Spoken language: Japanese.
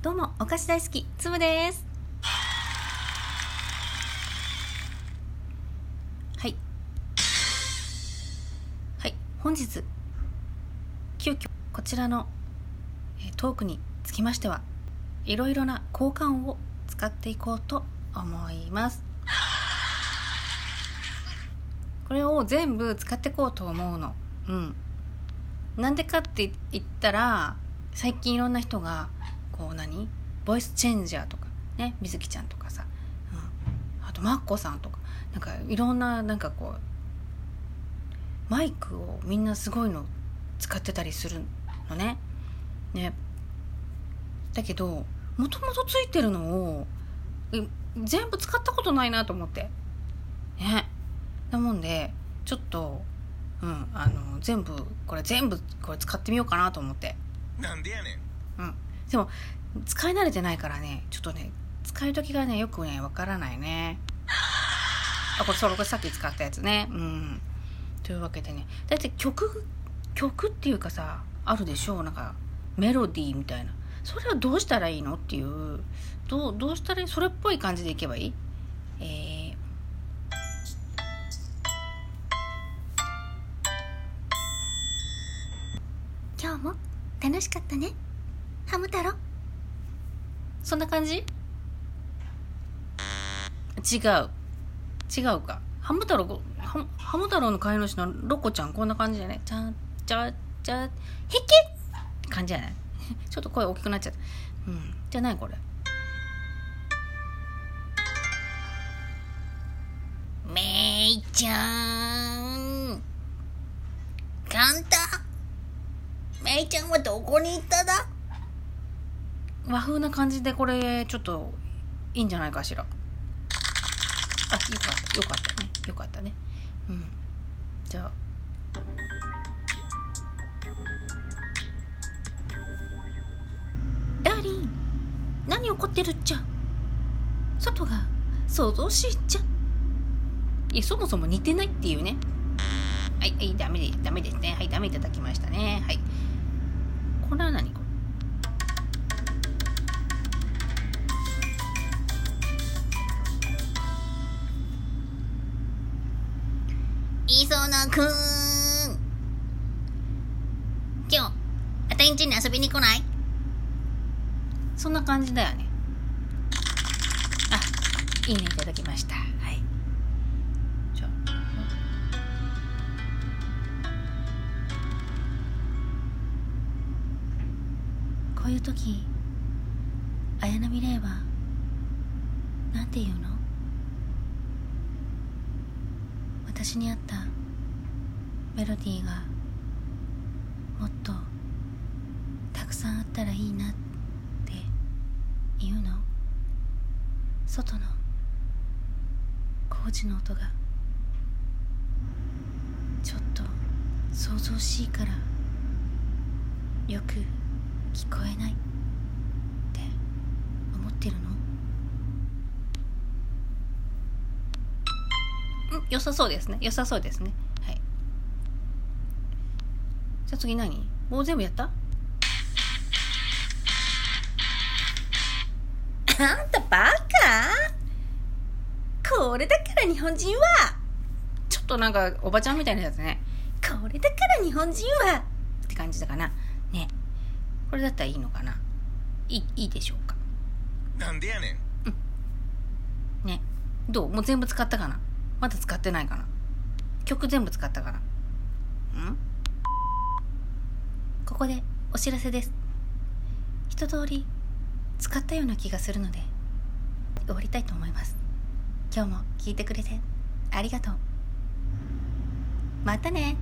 どうもお菓子大好きつむです。はい。はい。本日急遽こちらのえトークにつきましてはいろいろな交換を使っていこうと思います。これを全部使っていこうと思うの。うん。なんでかって言ったら最近いろんな人がこう何？ボイスチェンジャーとかね？みずきちゃんとかさ、うん、あとマッコさんとか。なんかいろんななんかこうマイクをみんなすごいの使ってたりするのね。ね。だけどもともとついてるのをえ全部使ったことないなと思って。ね。なもんでちょっとうんあの全部これ全部これ使ってみようかなと思って。なんでやねん。うんでも使い慣れてないからねちょっとね使い時がねよくねわからないね。あこれそうこれさっき使ったやつね。うん。というわけでね。だって曲曲っていうかさあるでしょう。なんかメロディーみたいな。それはどうしたらいいのっていう。どうどうしたらいい？それっぽい感じでいけばいい？えー。今日も楽しかったね。ハム太郎？そんな感じ？違う。違うか。ハム太郎ハム太郎の飼い主のロコちゃんこんな感じじゃない？ちゃんちゃちゃへけ感じじゃない？ちょっと声大きくなっちゃった。うん。じゃないこれ。めいちゃん。カンタ。めいちゃんはどこに行っただ？和風な感じでこれちょっといいんじゃないかしら。あよかった。よかったね。よかったね。うん。じゃあ。ダーリン何怒ってるっちゃ？外が想像しっちゃ。いやそもそも似てないっていうね。はいはいダメでダメですね。はいダメいただきましたね。はい。これは何これ？磯野くん。今日あたいんちに遊びに来ない？そんな感じだよね。あいいねいただきました。はい。じゃあ。こういう時綾波レイはなんて言うの？私に合ったメロディーがもっとたくさんあったらいいなって言うの。外の工事の音がちょっと想像しいからよく聞こえないって思ってるの？良さそうですね。良さそうですね。はい。じゃあ次何？もう全部やった？あんたバカ？これだから日本人は？ちょっとなんかおばちゃんみたいなやつね。これだから日本人は？って感じだかな。ね。これだったらいいのかな？いいいいでしょうか？なんでやねん。ね。どう？もう全部使ったかな？まだ使ってないかな。曲全部使ったかな。ん？ここでお知らせです。一通り使ったような気がするので終わりたいと思います。今日も聞いてくれてありがとう。またね